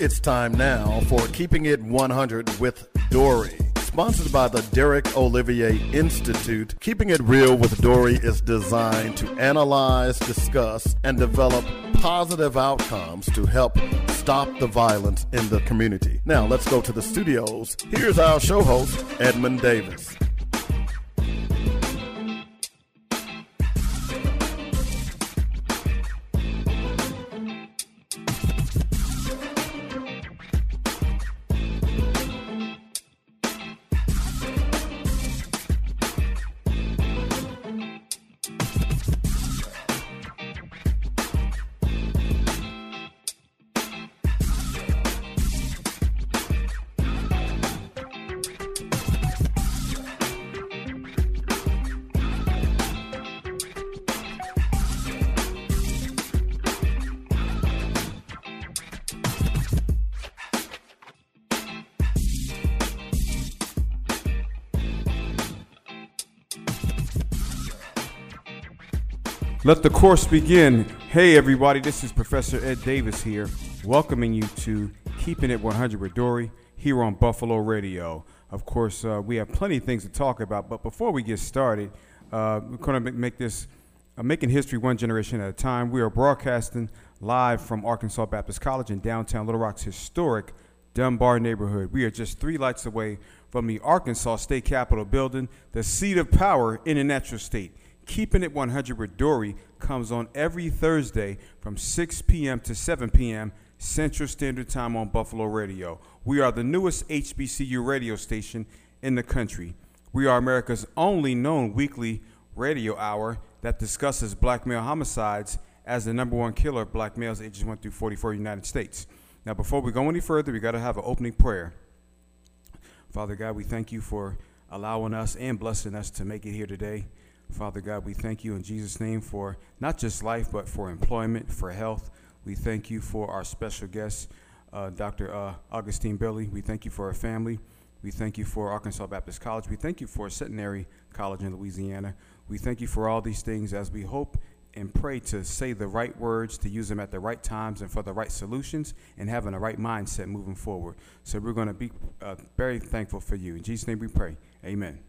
It's time now for Keeping It 100 with Dory. Sponsored by the Derek Olivier Institute, Keeping It Real with Dory is designed to analyze, discuss, and develop positive outcomes to help stop the violence in the community. Now, let's go to the studios. Here's our show host, Edmund Davis. Let the course begin. Hey, everybody, this is Professor Ed Davis here, welcoming you to Keeping It 100 with Dory here on Buffalo Radio. Of course, uh, we have plenty of things to talk about, but before we get started, uh, we're going to make this uh, making history one generation at a time. We are broadcasting live from Arkansas Baptist College in downtown Little Rock's historic Dunbar neighborhood. We are just three lights away from the Arkansas State Capitol building, the seat of power in a natural state. Keeping It 100 with Dory comes on every Thursday from 6 p.m. to 7 p.m. Central Standard Time on Buffalo Radio. We are the newest HBCU radio station in the country. We are America's only known weekly radio hour that discusses black male homicides as the number one killer of black males ages 1 through 44 in the United States. Now, before we go any further, we got to have an opening prayer. Father God, we thank you for allowing us and blessing us to make it here today. Father God, we thank you in Jesus' name for not just life, but for employment, for health. We thank you for our special guest, uh, Dr. Uh, Augustine Billy. We thank you for our family. We thank you for Arkansas Baptist College. We thank you for Centenary College in Louisiana. We thank you for all these things as we hope and pray to say the right words, to use them at the right times and for the right solutions, and having the right mindset moving forward. So we're going to be uh, very thankful for you. In Jesus' name we pray. Amen.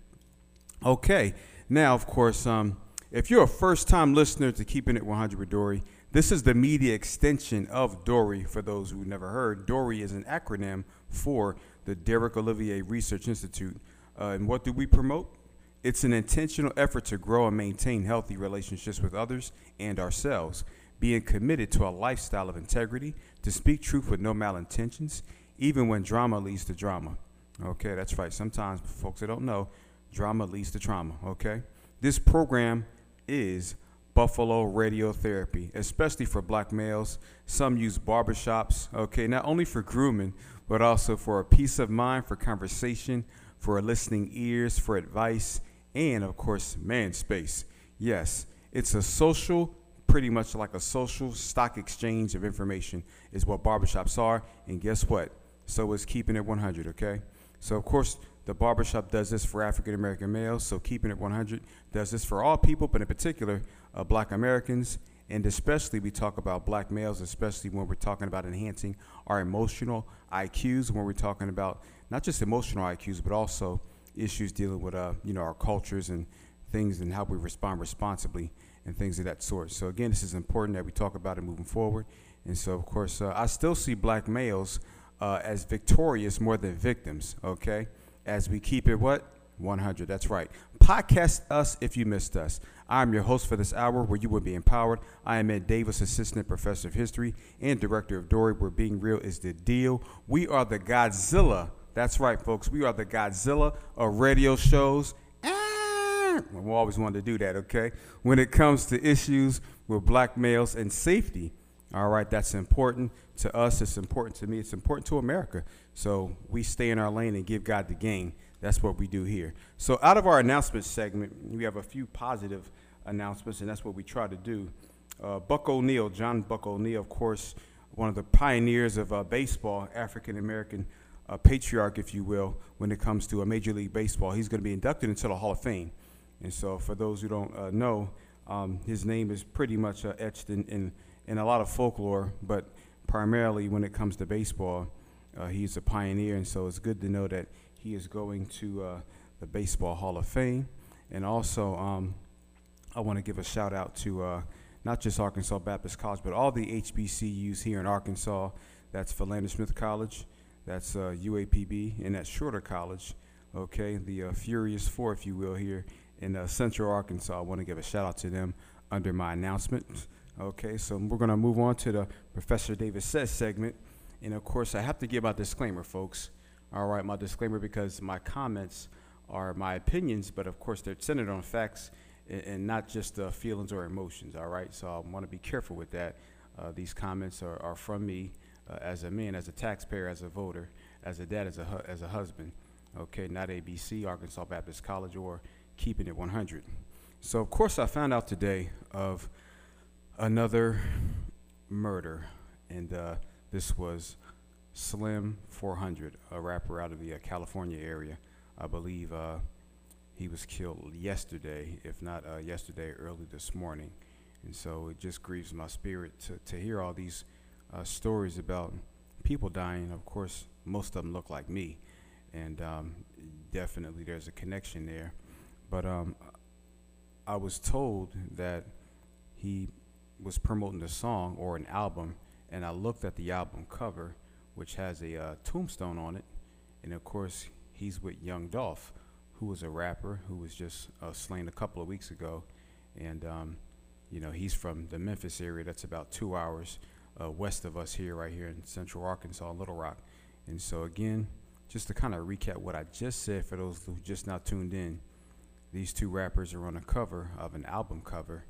Okay. Now, of course, um, if you're a first time listener to Keeping It 100 with Dory, this is the media extension of Dory for those who never heard. Dory is an acronym for the Derek Olivier Research Institute. Uh, and what do we promote? It's an intentional effort to grow and maintain healthy relationships with others and ourselves, being committed to a lifestyle of integrity, to speak truth with no malintentions, even when drama leads to drama. Okay, that's right. Sometimes folks that don't know, Drama leads to trauma, okay? This program is Buffalo radiotherapy, especially for black males. Some use barbershops, okay, not only for grooming, but also for a peace of mind, for conversation, for listening ears, for advice, and of course, man space. Yes, it's a social, pretty much like a social stock exchange of information, is what barbershops are. And guess what? So is keeping it 100, okay? So, of course, the barbershop does this for African American males, so Keeping It 100 does this for all people, but in particular, uh, black Americans. And especially, we talk about black males, especially when we're talking about enhancing our emotional IQs, when we're talking about not just emotional IQs, but also issues dealing with, uh, you know, our cultures and things and how we respond responsibly and things of that sort. So again, this is important that we talk about it moving forward. And so, of course, uh, I still see black males uh, as victorious more than victims. Okay as we keep it what? 100. That's right. Podcast us if you missed us. I'm your host for this hour where you will be empowered. I am Ed Davis, Assistant Professor of History and Director of Dory, where being real is the deal. We are the Godzilla. That's right, folks. We are the Godzilla of radio shows. We always wanted to do that, okay? When it comes to issues with black males and safety, all right, that's important to us. It's important to me. It's important to America. So we stay in our lane and give God the gain. That's what we do here. So out of our announcement segment, we have a few positive announcements, and that's what we try to do. Uh, Buck O'Neil, John Buck O'Neil, of course, one of the pioneers of uh, baseball, African American uh, patriarch, if you will, when it comes to a Major League Baseball. He's going to be inducted into the Hall of Fame. And so, for those who don't uh, know, um, his name is pretty much uh, etched in, in, in, a lot of folklore, but primarily when it comes to baseball, uh, he's a pioneer, and so it's good to know that he is going to uh, the Baseball Hall of Fame. And also, um, I want to give a shout out to uh, not just Arkansas Baptist College, but all the HBCUs here in Arkansas. That's Philander Smith College, that's uh, UAPB, and that's Shorter College. Okay, the uh, Furious Four, if you will, here in uh, Central Arkansas. I want to give a shout out to them under my announcement. Okay, so we're going to move on to the Professor Davis Says segment. And of course, I have to give out disclaimer, folks. All right, my disclaimer because my comments are my opinions, but of course, they're centered on facts and, and not just uh, feelings or emotions. All right, so I want to be careful with that. Uh, these comments are, are from me uh, as a man, as a taxpayer, as a voter, as a dad, as a, hu- as a husband. Okay, not ABC, Arkansas Baptist College, or keeping it 100. So, of course, I found out today of another murder, and uh, this was Slim 400, a rapper out of the uh, California area. I believe uh, he was killed yesterday, if not uh, yesterday, early this morning. And so it just grieves my spirit to, to hear all these uh, stories about people dying. Of course, most of them look like me, and um, definitely there's a connection there. But um, I was told that he was promoting a song or an album, and I looked at the album cover, which has a uh, tombstone on it, and of course he's with Young Dolph, who was a rapper who was just uh, slain a couple of weeks ago, and um, you know he's from the Memphis area. That's about two hours uh, west of us here, right here in Central Arkansas, Little Rock, and so again, just to kind of recap what I just said for those who just now tuned in these two rappers are on a cover of an album cover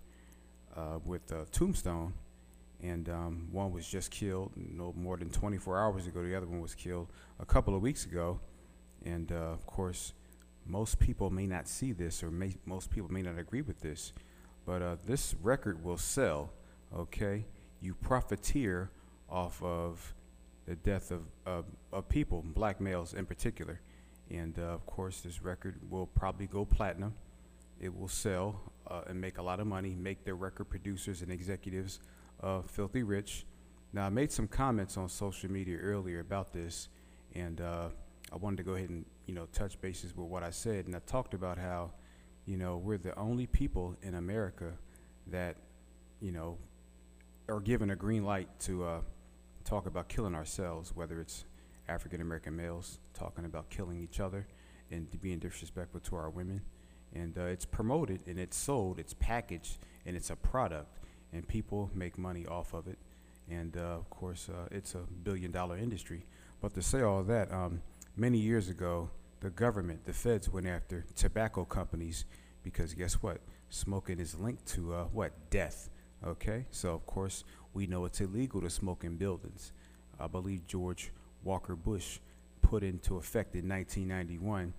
uh, with uh, Tombstone, and um, one was just killed no more than 24 hours ago. The other one was killed a couple of weeks ago, and uh, of course, most people may not see this, or may, most people may not agree with this, but uh, this record will sell. Okay, you profiteer off of the death of, of, of people, black males in particular. And uh, of course, this record will probably go platinum. It will sell uh, and make a lot of money, make their record producers and executives uh, filthy rich. Now, I made some comments on social media earlier about this, and uh, I wanted to go ahead and you know touch bases with what I said. And I talked about how you know we're the only people in America that you know are given a green light to uh, talk about killing ourselves, whether it's African American males talking about killing each other and being disrespectful to our women. And uh, it's promoted and it's sold, it's packaged, and it's a product, and people make money off of it. And uh, of course, uh, it's a billion dollar industry. But to say all that, um, many years ago, the government, the feds, went after tobacco companies because guess what? Smoking is linked to uh, what? Death. Okay? So, of course, we know it's illegal to smoke in buildings. I believe George Walker Bush put into effect in 1991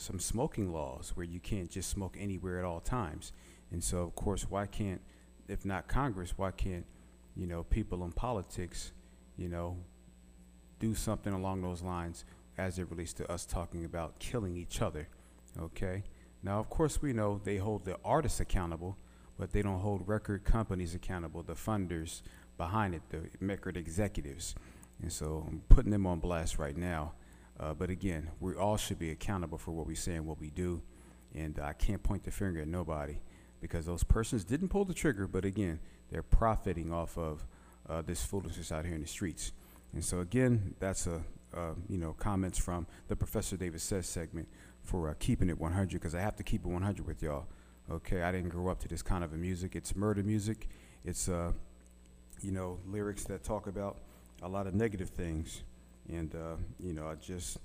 some smoking laws where you can't just smoke anywhere at all times. And so, of course, why can't, if not Congress, why can't, you know, people in politics, you know, do something along those lines as it relates to us talking about killing each other? Okay. Now, of course, we know they hold the artists accountable, but they don't hold record companies accountable, the funders behind it, the record executives. And so I'm putting them on blast right now. Uh, but again, we all should be accountable for what we say and what we do. And I can't point the finger at nobody because those persons didn't pull the trigger, but again, they're profiting off of uh, this foolishness out here in the streets. And so again, that's a uh, you know comments from the Professor Davis Says segment for uh, keeping it 100 because I have to keep it 100 with y'all. Okay, I didn't grow up to this kind of a music. It's murder music. It's uh, you know lyrics that talk about a lot of negative things, and uh, you know, I just,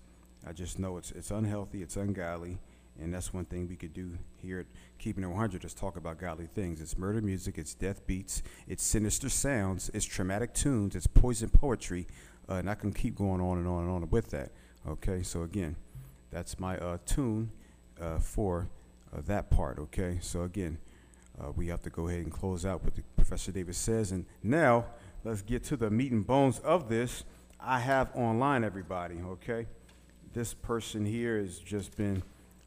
I just know it's it's unhealthy, it's ungodly, and that's one thing we could do here at Keeping It 100 is talk about godly things. It's murder music, it's death beats, it's sinister sounds, it's traumatic tunes, it's poison poetry, uh, and I can keep going on and on and on with that. Okay, so again, that's my uh, tune uh, for uh, that part. Okay, so again. Uh, we have to go ahead and close out what Professor Davis says. And now let's get to the meat and bones of this. I have online everybody, okay? This person here has just been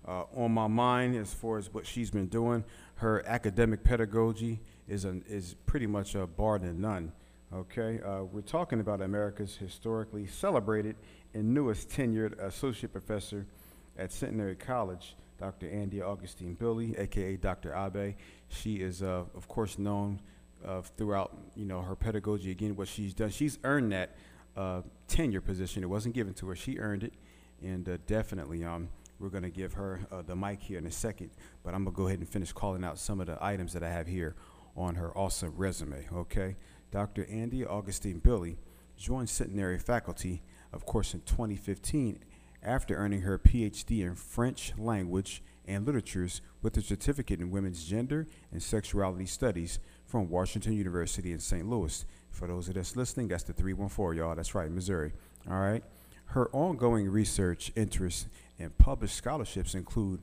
uh, on my mind as far as what she's been doing. Her academic pedagogy is, an, is pretty much a bar than none, Okay, uh, we're talking about America's historically celebrated and newest tenured associate professor at Centenary College, Dr. Andy Augustine Billy, aka Dr. Abe. She is, uh, of course, known uh, throughout you know her pedagogy. Again, what she's done, she's earned that uh, tenure position. It wasn't given to her; she earned it, and uh, definitely, um, we're going to give her uh, the mic here in a second. But I'm gonna go ahead and finish calling out some of the items that I have here on her awesome resume. Okay. Dr. Andy Augustine Billy joined Centenary faculty, of course, in 2015 after earning her PhD in French language and literatures with a certificate in women's gender and sexuality studies from Washington University in St. Louis. For those of us listening, that's the 314, y'all. That's right, Missouri. All right. Her ongoing research interests and published scholarships include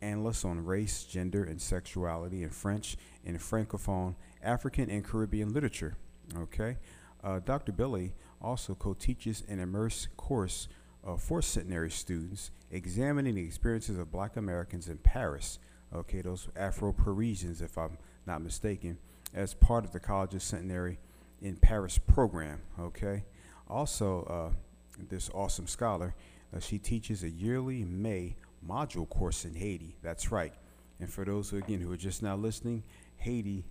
analysts on race, gender, and sexuality in French and Francophone, African, and Caribbean literature. Okay. Uh, Dr. Billy also co teaches an immerse course uh, for centenary students examining the experiences of black Americans in Paris. Okay, those Afro Parisians, if I'm not mistaken, as part of the College's Centenary in Paris program. Okay. Also, uh, this awesome scholar, uh, she teaches a yearly May module course in Haiti. That's right. And for those who, again who are just now listening, Haiti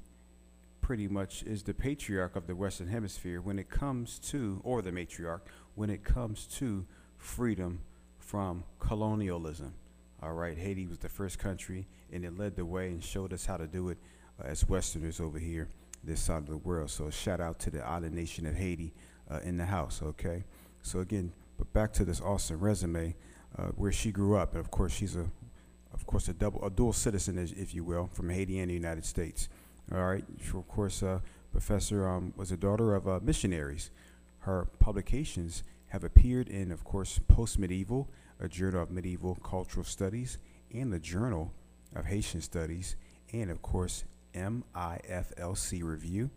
pretty much is the patriarch of the Western Hemisphere when it comes to, or the matriarch, when it comes to freedom from colonialism. All right, Haiti was the first country, and it led the way and showed us how to do it uh, as Westerners over here, this side of the world. So, shout out to the island nation of Haiti uh, in the house, okay? So, again, but back to this awesome resume uh, where she grew up. And of course, she's a, of course, a double, a dual citizen, if you will, from Haiti and the United States. All right. She, of course, uh, Professor um, was a daughter of uh, missionaries. Her publications have appeared in, of course, Post Medieval, a journal of medieval cultural studies, and the Journal of Haitian Studies, and of course, MIFLC Review.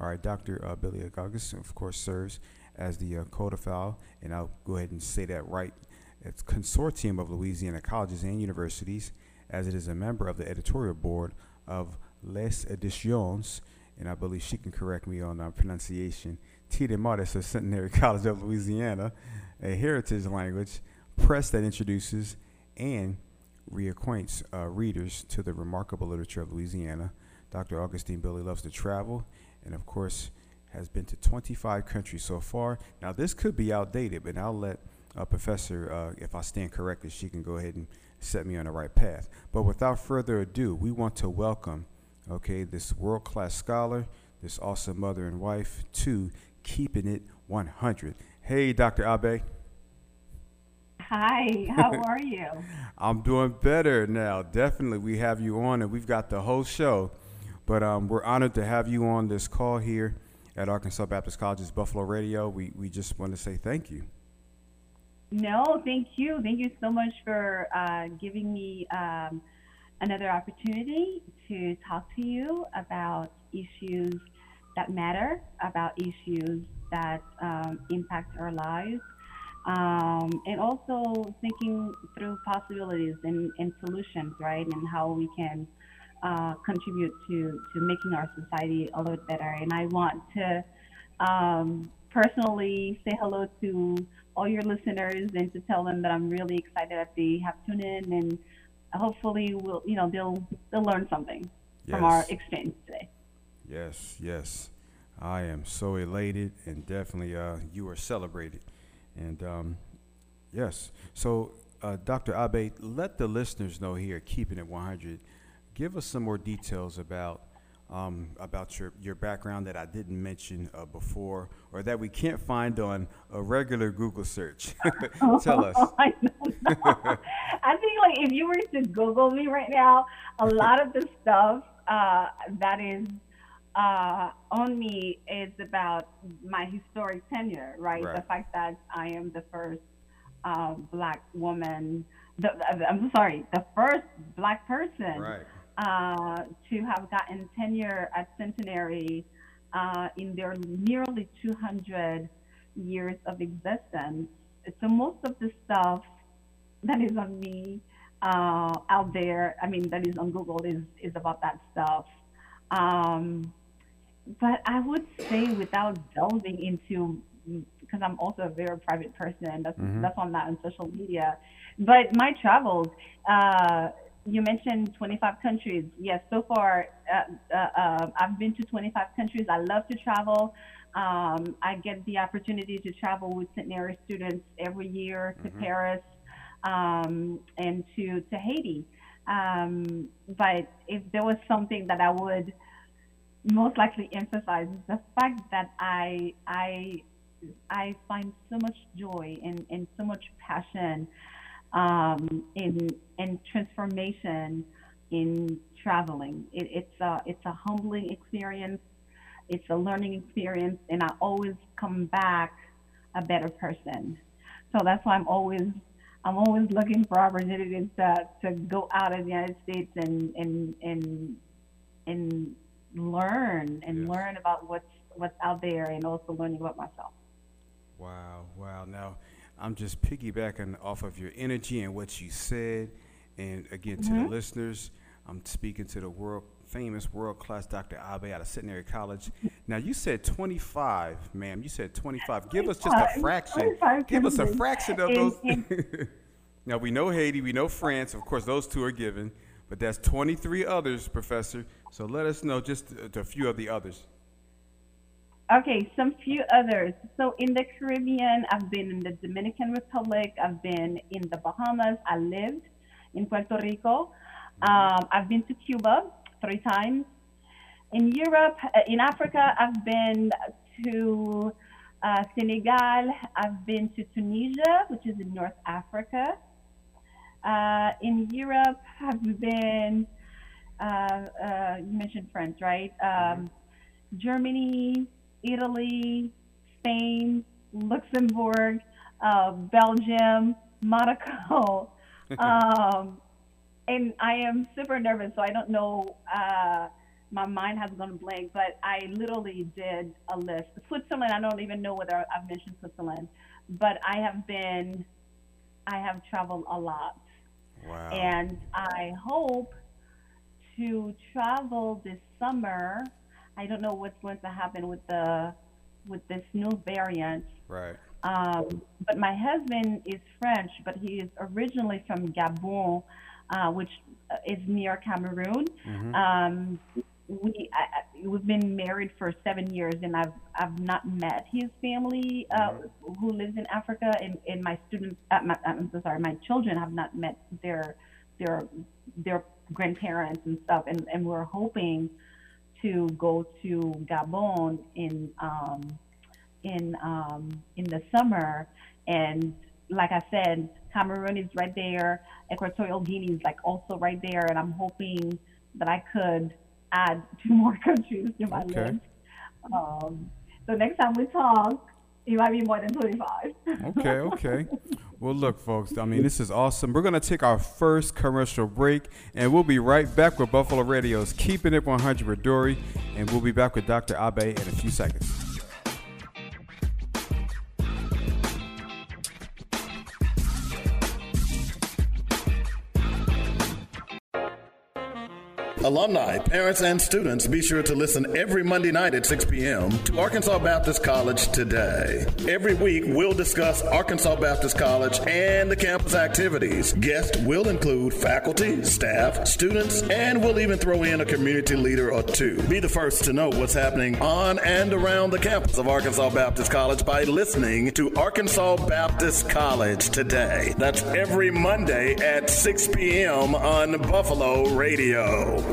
All right, Dr. Uh, Billy Agagas, of course, serves as the uh, CODOFIL, and I'll go ahead and say that right. It's Consortium of Louisiana Colleges and Universities, as it is a member of the editorial board of Les Editions, and I believe she can correct me on uh, pronunciation, Tita Martis of Centenary College of Louisiana, a heritage language press that introduces and reacquaints uh, readers to the remarkable literature of Louisiana. Dr. Augustine Billy loves to travel, and of course, has been to 25 countries so far. Now, this could be outdated, but I'll let uh, Professor, uh, if I stand corrected, she can go ahead and set me on the right path. But without further ado, we want to welcome okay, this world class scholar, this awesome mother and wife, to keeping it 100. Hey, Dr. Abe. Hi, how are you? I'm doing better now. Definitely, we have you on, and we've got the whole show. But um, we're honored to have you on this call here at Arkansas Baptist College's Buffalo Radio. We, we just want to say thank you. No, thank you. Thank you so much for uh, giving me um, another opportunity to talk to you about issues that matter, about issues that um, impact our lives, um, and also thinking through possibilities and, and, solutions, right, and how we can uh, contribute to, to making our society a little better. And I want to um, personally say hello to all your listeners and to tell them that I'm really excited that they have tuned in and hopefully we'll you know they'll they'll learn something yes. from our exchange today. Yes, yes, I am so elated, and definitely uh, you are celebrated, and um, yes. So, uh, Dr. Abe, let the listeners know here, keeping it 100. Give us some more details about um, about your, your background that I didn't mention uh, before or that we can't find on a regular Google search. Tell us. I, I think like if you were to Google me right now, a lot of the stuff uh, that is uh, on me is about my historic tenure, right? right? The fact that I am the first uh, black woman, the, I'm sorry, the first black person. Right uh, to have gotten tenure at Centenary uh, in their nearly 200 years of existence. So most of the stuff that is on me uh, out there, I mean, that is on Google, is is about that stuff. Um, but I would say without delving into, because I'm also a very private person. That's Mhm. that's I'm not on social media. But my travels, uh, you mentioned 25 countries. Yes, so far uh, uh, uh, I've been to 25 countries. I love to travel. Um, I get the opportunity to travel with centenary students every year to Mhm. Paris um, and to, to Haiti. Um, but if there was something that I would most likely emphasize is the fact that I I I find so much joy and, and so much passion um, in in transformation in traveling. It, it's a it's a humbling experience. It's a learning experience, and I always come back a better person. So that's why I'm always I'm always looking for opportunities to, to go out of the United States and and and and learn and Yes. learn about what's what's out there and also learning about myself. Wow, wow. Now, I'm just piggybacking off of your energy and what you said. And again, to the Mhm. listeners, I'm speaking to the world famous, world class Dr. Abe out of Centenary College. Now, you said 25, ma'am. You said 25. Give us just a fraction. Give us a fraction of those. now, we know Haiti, we know France. Of course, those two are given. But that's 23 others, Professor. So let us know just a, a few of the others. Okay, some few others. So in the Caribbean, I've been in the Dominican Republic. I've been in the Bahamas. I lived in Puerto Rico. Um, I've been to Cuba three times. In Europe, uh, in Africa, I've been to uh, Senegal. I've been to Tunisia, which is in North Africa. Uh, in Europe, I've been. Uh, uh, you mentioned France, right? Um, Germany, Italy, Spain, Luxembourg, uh, Belgium, Monaco. um, and I am super nervous, so I don't know. Uh, my mind has gone blank, but I literally did a list. Switzerland, I don't even know whether I've mentioned Switzerland, but I have been, I have traveled a lot. Wow. And I hope to travel this summer. I don't know what's going to happen with the with this new variant. right. Um, but my husband is French, but he is originally from Gabon, uh, which uh, is near Cameroon. Mm-hmm. Um, we I, we've been married for seven years, and I've I've not met his family uh, who lives in Africa, and, and my students, uh, my, I'm so sorry, my children have not met their their their grandparents and stuff, and and we're hoping to go to Gabon in um, in um, in the summer, and like I said, Cameroon is right there. Equatorial Guinea is like also right there, and I'm hoping that I could add two more countries to my Okay. list. Um, so next time we talk, it might be more than 25. Okay, okay. Well, look, folks, I mean, this is awesome. We're going to take our first commercial break, and we'll be right back with Buffalo Radio's Keeping It 100 with Dory, and we'll be back with Dr. Abe in a few seconds. Alumni, parents, and students, be sure to listen every Monday night at 6 p.m. to Arkansas Baptist College Today. Every week, we'll discuss Arkansas Baptist College and the campus activities. Guests will include faculty, staff, students, and we'll even throw in a community leader or two. Be the first to know what's happening on and around the campus of Arkansas Baptist College by listening to Arkansas Baptist College Today. That's every Monday at 6 p.m. on Buffalo Radio.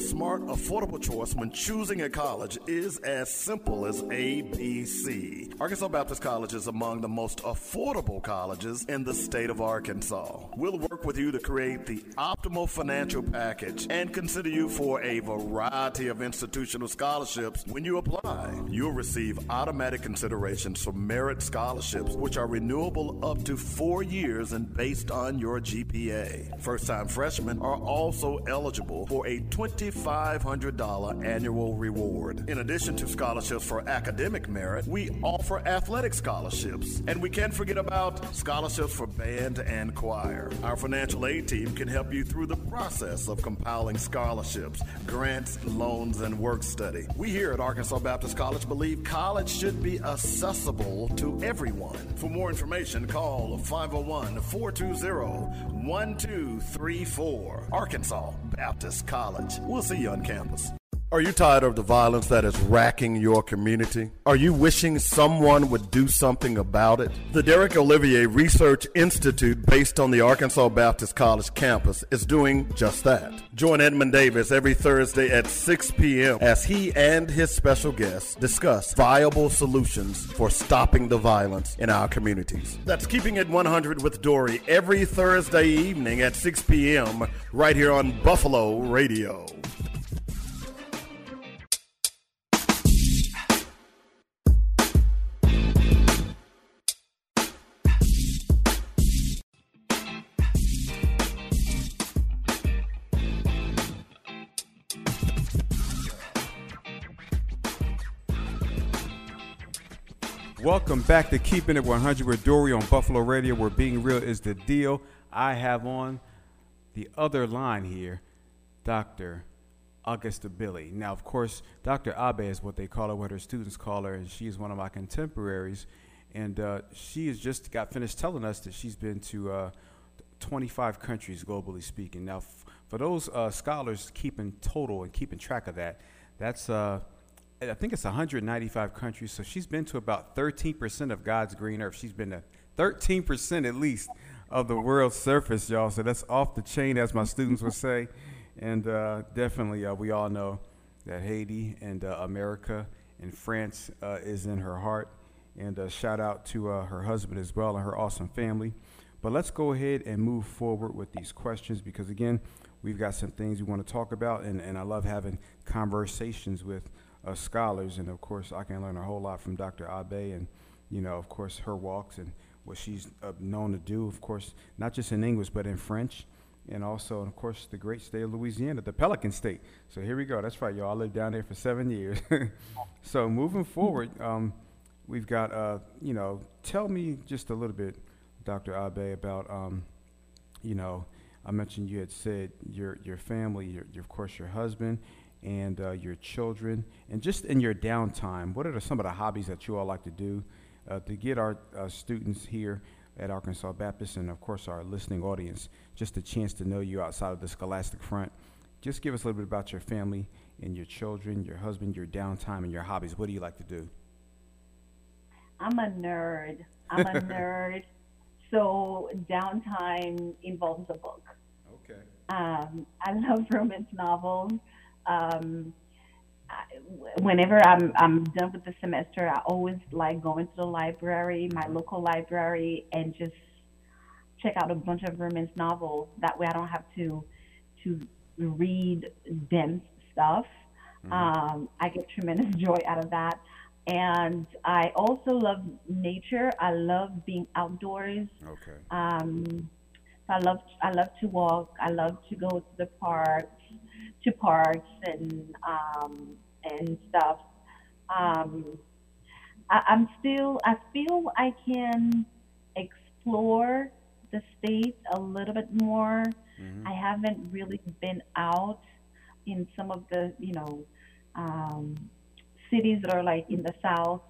Smart, affordable choice when choosing a college is as simple as ABC. Arkansas Baptist College is among the most affordable colleges in the state of Arkansas. We'll work with you to create the optimal financial package and consider you for a variety of institutional scholarships when you apply. You'll receive automatic considerations for merit scholarships, which are renewable up to four years and based on your GPA. First time freshmen are also eligible for a 20 $2,500 annual reward. In addition to scholarships for academic merit, we offer athletic scholarships. And we can't forget about scholarships for band and choir. Our financial aid team can help you through the process of compiling scholarships, grants, loans, and work study. We here at Arkansas Baptist College believe college should be accessible to everyone. For more information, call 501 420 1234. Arkansas Baptist College. We'll see you on campus. Are you tired of the violence that is racking your community? Are you wishing someone would do something about it? The Derek Olivier Research Institute, based on the Arkansas Baptist College campus, is doing just that. Join Edmund Davis every Thursday at 6 p.m. as he and his special guests discuss viable solutions for stopping the violence in our communities. That's Keeping It 100 with Dory every Thursday evening at 6 p.m. right here on Buffalo Radio. Welcome back to Keeping It 100 with Dory on Buffalo Radio, where being real is the deal. I have on the other line here, Dr. Augusta Billy. Now, of course, Dr. Abe is what they call her, what her students call her, and she is one of my contemporaries. And uh, she has just got finished telling us that she's been to uh, 25 countries, globally speaking. Now, f- for those uh, scholars keeping total and keeping track of that, that's uh, I think it's 195 countries. So she's been to about 13% of God's green earth. She's been to 13% at least of the world's surface, y'all. So that's off the chain, as my students would say. And uh, definitely, uh, we all know that Haiti and uh, America and France uh, is in her heart. And uh, shout out to uh, her husband as well and her awesome family. But let's go ahead and move forward with these questions because, again, we've got some things we want to talk about. And, and I love having conversations with uh, scholars, and of course, I can learn a whole lot from Dr. Abe, and you know, of course, her walks and what she's uh, known to do. Of course, not just in English, but in French, and also, of course, the great state of Louisiana, the Pelican State. So here we go. That's right, y'all. I lived down there for seven years. so moving forward, um, we've got, uh, you know, tell me just a little bit, Dr. Abe, about, um, you know, I mentioned you had said your your family, your, your of course your husband, and uh, your children, and just in your downtime, what are some of the hobbies that you all like to do uh, to get our uh, students here at Arkansas Baptist, and of course our listening audience, just a chance to know you outside of the scholastic front? Just give us a little bit about your family and your children, your husband, your downtime, and your hobbies. What do you like to do? I'm a nerd. I'm a nerd. So downtime involves a book. Okay. Um, I love romance novels. Um, I, whenever I'm I'm done with the semester, I always like going to the library, my local library, and just check out a bunch of romance novels. That way, I don't have to to read dense stuff. Um, I get tremendous joy out of that. And I also love nature. I love being outdoors. Okay. Um, so I love I love to walk. I love to go to the parks, to parks and um, and stuff. Um, I, I'm still I feel I can explore the state a little bit more. Mhm. I haven't really been out in some of the you know um, cities that are like in the south.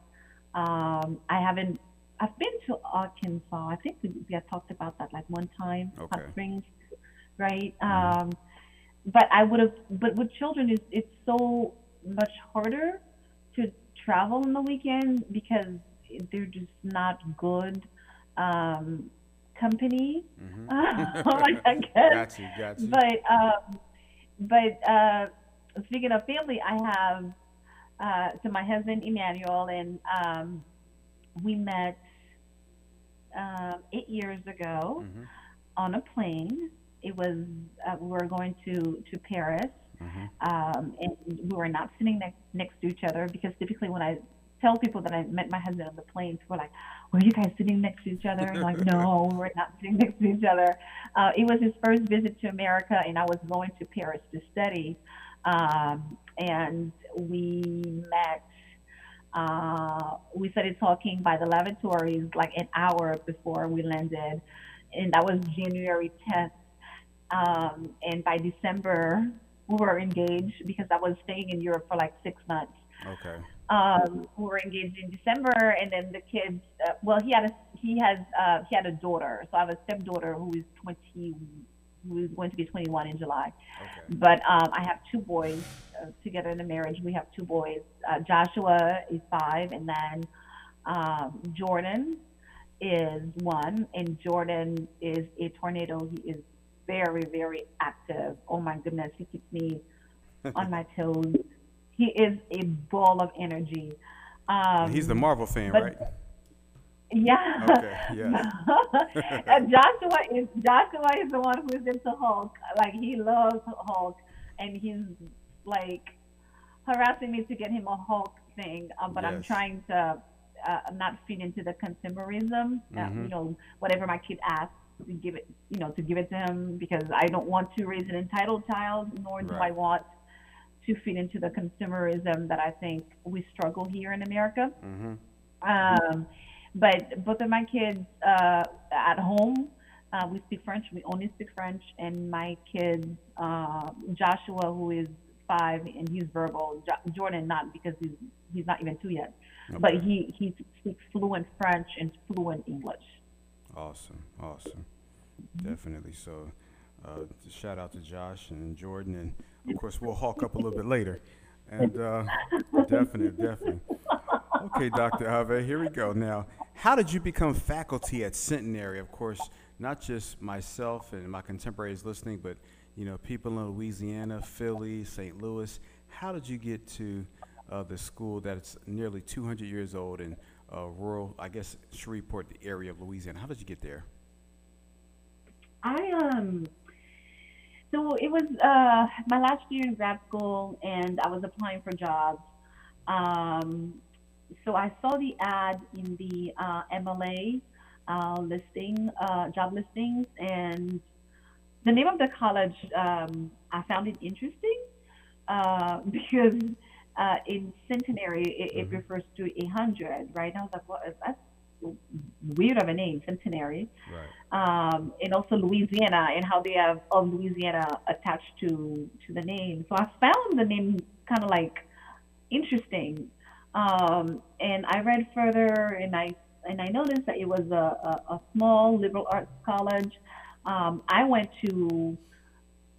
Um, I haven't. I've been to Arkansas. I think we, we had talked about that like one time. Hot Springs, right? Mhm. Um, but I would have. But with children, it's it's so much harder to travel on the weekend because they're just not good um, company. Mhm. I guess. got you, got you. But um, but uh, speaking of family, I have uh, so my husband Emmanuel and um, we met um, eight years ago Mhm. on a plane. It was uh, we were going to to Paris, Mhm. um, and we were not sitting next next to each other because typically when I tell people that I met my husband on the plane, people are like, "Were you guys sitting next to each other?" I'm like, "No, we're not sitting next to each other." Uh, it was his first visit to America, and I was going to Paris to study. Um, and we met. Uh, we started talking by the lavatories like an hour before we landed, and that was January 10th. Um, and by December, we were engaged because I was staying in Europe for like six months. Okay. Um, we were engaged in December, and then the kids. Uh, well, he had a he has uh, he had a daughter, so I have a stepdaughter who is 20, who is going to be 21 in July. Okay. But um, I have two boys uh, together in the marriage. We have two boys. Uh, Joshua is five, and then um, Jordan is one, and Jordan is a tornado. He is very, very active. Oh my goodness, he keeps me on my toes. He is a ball of energy. Um, He's the Marvel fan, but- right? yeah. Okay, yeah. Joshua is Joshua is the one who's into Hulk. Like he loves Hulk, and he's like harassing me to get him a Hulk thing. Uh, but I'm trying to uh, not feed into the consumerism. Uh, Mhm. you know, whatever my kid asks, to give it. You know, to give it to him because I don't want to raise an entitled child, nor do I Right. want to feed into the consumerism that I think we struggle here in America. Mm-hmm. Um, but both of my kids uh, at home, uh, we speak French. We only speak French, and my kids, uh, Joshua, who is five, and he's verbal. Jo- Jordan, not because he's he's not even two yet, but he he speaks fluent French and fluent English. Awesome, awesome, definitely. So, uh, shout out to Josh and Jordan, and of course we'll hawk up a little bit later. And uh, definitely, definitely. Okay, Dr. Abe, here we go. Now, how did you become faculty at Centenary? Of course, not just myself and my contemporaries listening, but you know, people in Louisiana, Philly, St. Louis. How did you get to uh, the school that's nearly 200 years old in uh, rural, I guess, Shreveport, the area of Louisiana? How did you get there? I um so it was uh my last year in grad school and I was applying for jobs. Um so I saw the ad in the uh, MLA uh, listing, uh, job listings, and the name of the college um, I found it interesting uh, because uh, in centenary it, it Mhm. refers to a hundred, right? I was like, well, that's weird of a name, centenary Right. Um, and also Louisiana and how they have of Louisiana attached to to the name. So I found the name kind of like interesting, um, and I read further and I and I noticed that it was a, a, a small liberal arts college. Um, I went to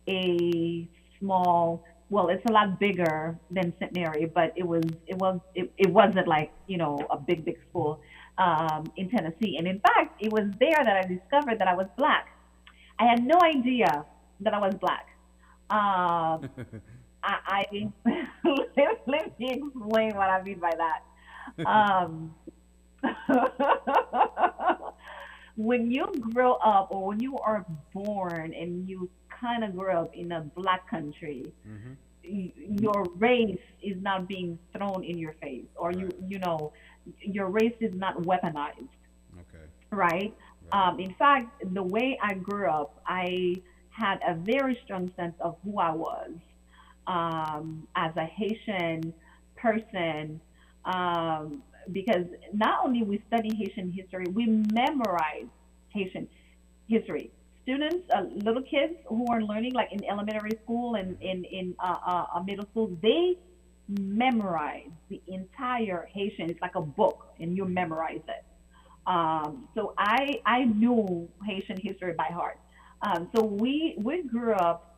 a small. Well, it's a lot bigger than Centenary, but it was it was it, it wasn't like you know a big big school um, in Tennessee. And in fact, it was there that I discovered that I was black. I had no idea that I was black. Um, I, I let, let me explain what I mean by that. Um, when you grow up, or when you are born, and you kind of grow up in a black country, hmm y- your race is not being thrown in your face, or you you know, your race is not weaponized Okay. right? Right. Um, in fact, the way I grew up, I had a very strong sense of who I was um, as a Haitian person, um, because not only we study Haitian history, we memorize Haitian history. Students, uh, little kids who are learning, like in elementary school and in in uh, uh, uh, middle school, they memorize the entire Haitian. It's like a book, and you memorize it. Um, so I I knew Haitian history by heart. Um, so we we grew up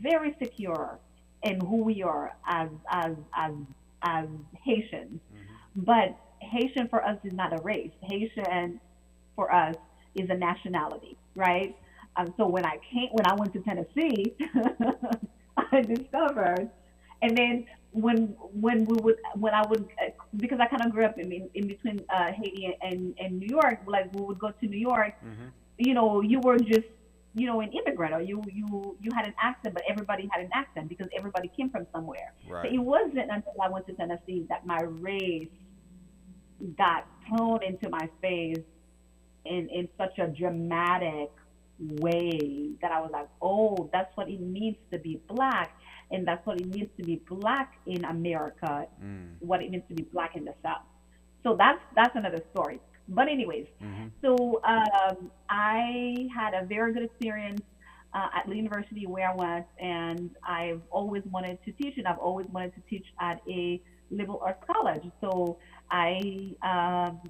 very secure in who we are as as as as Haitians. But Haitian for us is not a race. Haitian for us is a nationality, right? Um, so when I came when I went to Tennessee, I discovered, and then when when we would when I would uh, because I kind of grew up in in, between uh, Haiti and, and New York. Like we would go to New York, hmm you know, you were just you know an immigrant or you you you had an accent, but everybody had an accent because everybody came from somewhere. So it wasn't until I went to Tennessee that my race got thrown into my face in in such a dramatic way that I was like, oh, that's what it means to be black. And that's what it means to be black in America, Mm. what it means to be black in the South. So that's that's another story. But anyways, Mhm. so um, I had a very good experience uh, at the university where I went, and I've always wanted to teach, and I've always wanted to teach at a liberal arts college. So I um,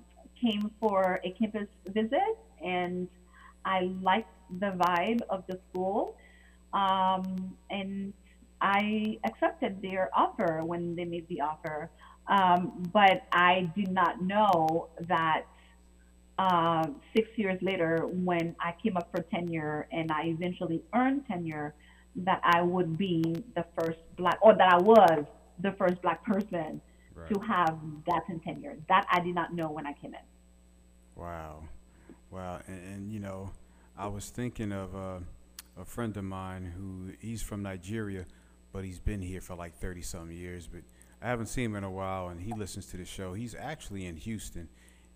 came for a campus visit, and I liked the vibe of the school, um, and I accepted their offer when they made the offer. Um, but I did not know that uh, six years later, when I came up for tenure and I eventually earned tenure, that I would be the first black, or that I was the first black person Right. to have gotten tenure. That I did not know when I came in. Wow, wow, and, and you know, I was thinking of uh, a friend of mine who he's from Nigeria, but he's been here for like thirty some years. But I haven't seen him in a while, and he listens to the show. He's actually in Houston,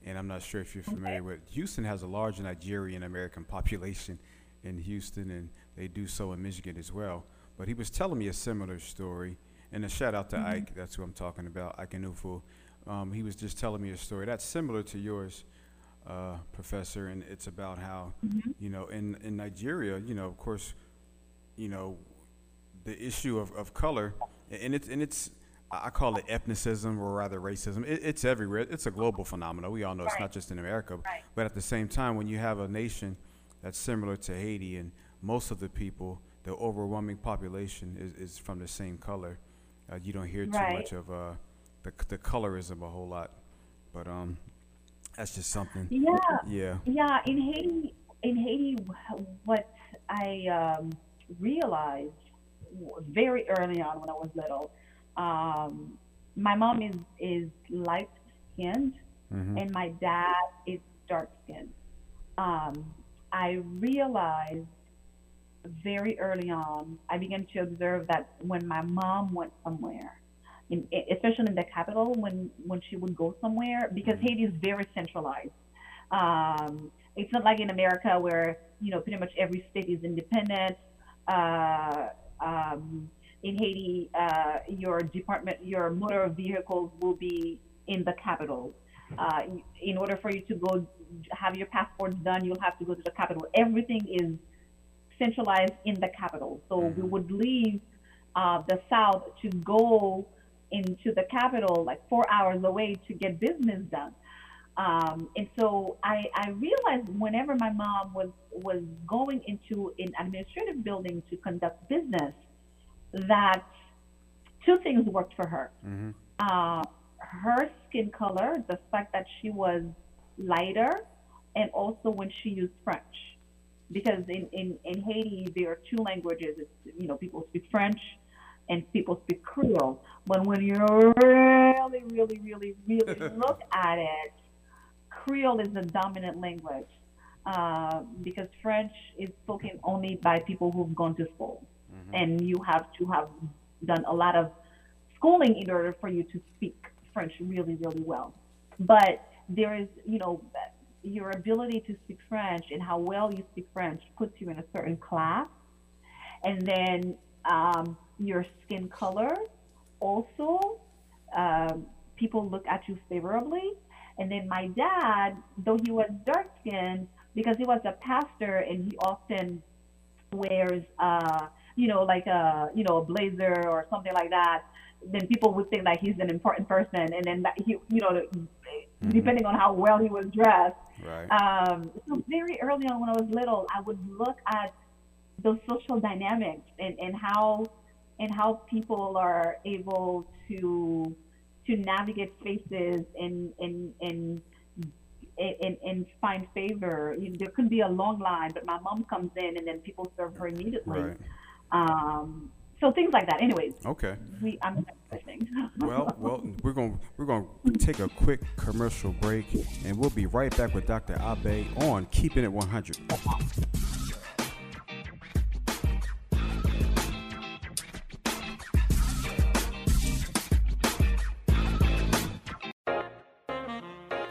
and I'm not sure if you're familiar with Houston has a large Nigerian American population in Houston, and they do so in Michigan as well. But he was telling me a similar story, and a shout out to Ike. That's who I'm talking about, Ike Anufu. Um, he was just telling me a story that's similar to yours, uh, Professor, and it's about how you know in in Nigeria, you know, of course, you know, the issue of, of color, and it's and it's I call it ethnicism or rather racism. It, it's everywhere. It's a global phenomenon. We all know it's not just in America, Right. but at the same time, when you have a nation that's similar to Haiti, and most of the people, the overwhelming population is, is from the same color, uh, you don't hear too Right. much of uh, the the colorism a whole lot. But um, that's just something. Yeah, Yeah. yeah. In Haiti, in Haiti, what I um, realized very early on when I was little, um, my mom is is light skinned hmm and my dad is dark skinned. Um, I realized very early on, I began to observe that when my mom went somewhere, in, especially in the capital, when, when she would go somewhere, because Haiti is very centralized. Um, it's not like in America where, you know, pretty much every state is independent. Uh, um, in Haiti, uh, your department, your motor vehicles will be in the capital. Uh, in order for you to go have your passports done, you'll have to go to the capital. Everything is centralized in the capital. So we would leave uh, the south to go into the capital like four hours away to get business done. Um, and so I, I realized whenever my mom was was going into an administrative building to conduct business, that two things worked for her. hmm Uh, her skin color, the fact that she was lighter, and also when she used French. Because in, in, in Haiti, there are two languages. It's, you know, people speak French and people speak Creole. But when you really, really, really, really look at it, Creole is the dominant language uh, because French is spoken only by people who've gone to school. And you have to have done a lot of schooling in order for you to speak French really, really well. But there is, you know, your ability to speak French and how well you speak French puts you in a certain class. And then um, your skin color also, um, people look at you favorably. And then my dad, though he was dark skinned, because he was a pastor and he often wears, uh, you know, like a, you know, a blazer or something like that, then people would think like he's an important person. And then that he, you know, depending on how well he was dressed. Right. Um, so very early on when I was little, I would look at those social dynamics and, and how and how people are able to to navigate spaces and and and and, and find favor. You know, there could be a long line, but my mom comes in and then people serve her immediately. Right. Um, so things like that. Anyways, Okay. we I'm listening. Well, well, we're going to we're going to take a quick commercial break, and we'll be right back with Dr. Abe on Keeping It 100.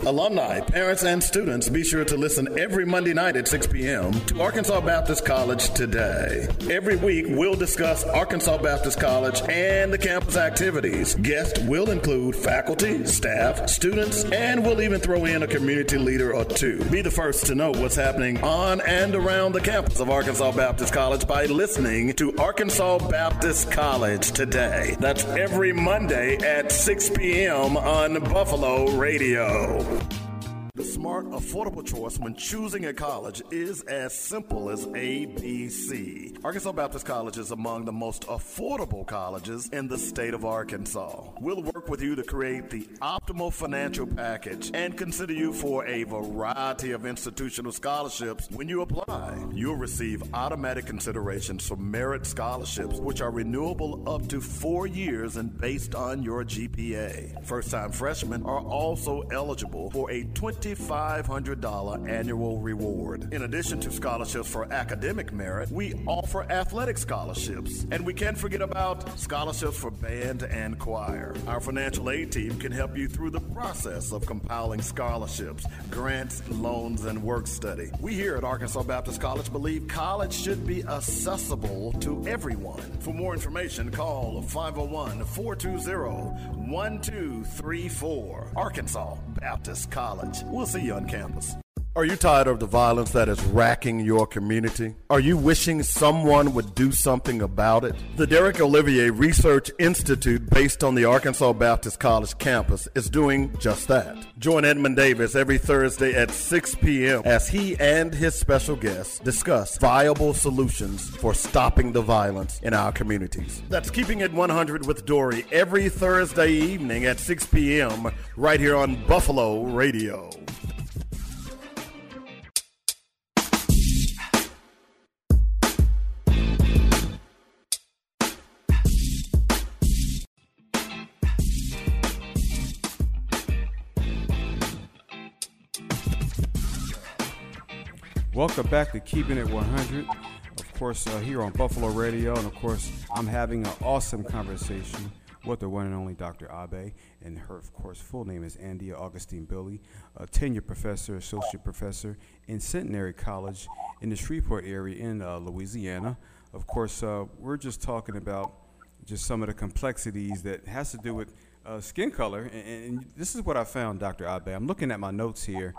Alumni, parents, and students, be sure to listen every Monday night at 6 p.m. to Arkansas Baptist College Today. Every week, we'll discuss Arkansas Baptist College and the campus activities. Guests will include faculty, staff, students, and we'll even throw in a community leader or two. Be the first to know what's happening on and around the campus of Arkansas Baptist College by listening to Arkansas Baptist College Today. That's every Monday at 6 p.m. on Buffalo Radio. Smart, affordable choice when choosing a college is as simple as ABC. Arkansas Baptist College is among the most affordable colleges in the state of Arkansas. We'll work with you to create the optimal financial package and consider you for a variety of institutional scholarships when you apply. You'll receive automatic considerations for merit scholarships, which are renewable up to four years and based on your GPA. First time freshmen are also eligible for a 20 $2,500 annual reward. In addition to scholarships for academic merit, we offer athletic scholarships. And we can't forget about scholarships for band and choir. Our financial aid team can help you through the process of compiling scholarships, grants, loans, and work study. We here at Arkansas Baptist College believe college should be accessible to everyone. For more information, call 501 420 1234. Arkansas Baptist College. We'll see you on campus. Are you tired of the violence that is racking your community? Are you wishing someone would do something about it? The Derek Olivier Research Institute, based on the Arkansas Baptist College campus, is doing just that. Join Edmund Davis every Thursday at 6 p.m. as he and his special guests discuss viable solutions for stopping the violence in our communities. That's Keeping It 100 with Dory every Thursday evening at 6 p.m. right here on Buffalo Radio. Welcome back to Keeping It 100. Of course, uh, here on Buffalo Radio, and of course, I'm having an awesome conversation with the one and only Dr. Abe, and her, of course, full name is Andia Augustin-Billy, a tenure professor, associate professor in Centenary College in the Shreveport area in uh, Louisiana. Of course, uh, we're just talking about just some of the complexities that has to do with uh, skin color, and, and, this is what I found, Dr. Abe. I'm looking at my notes here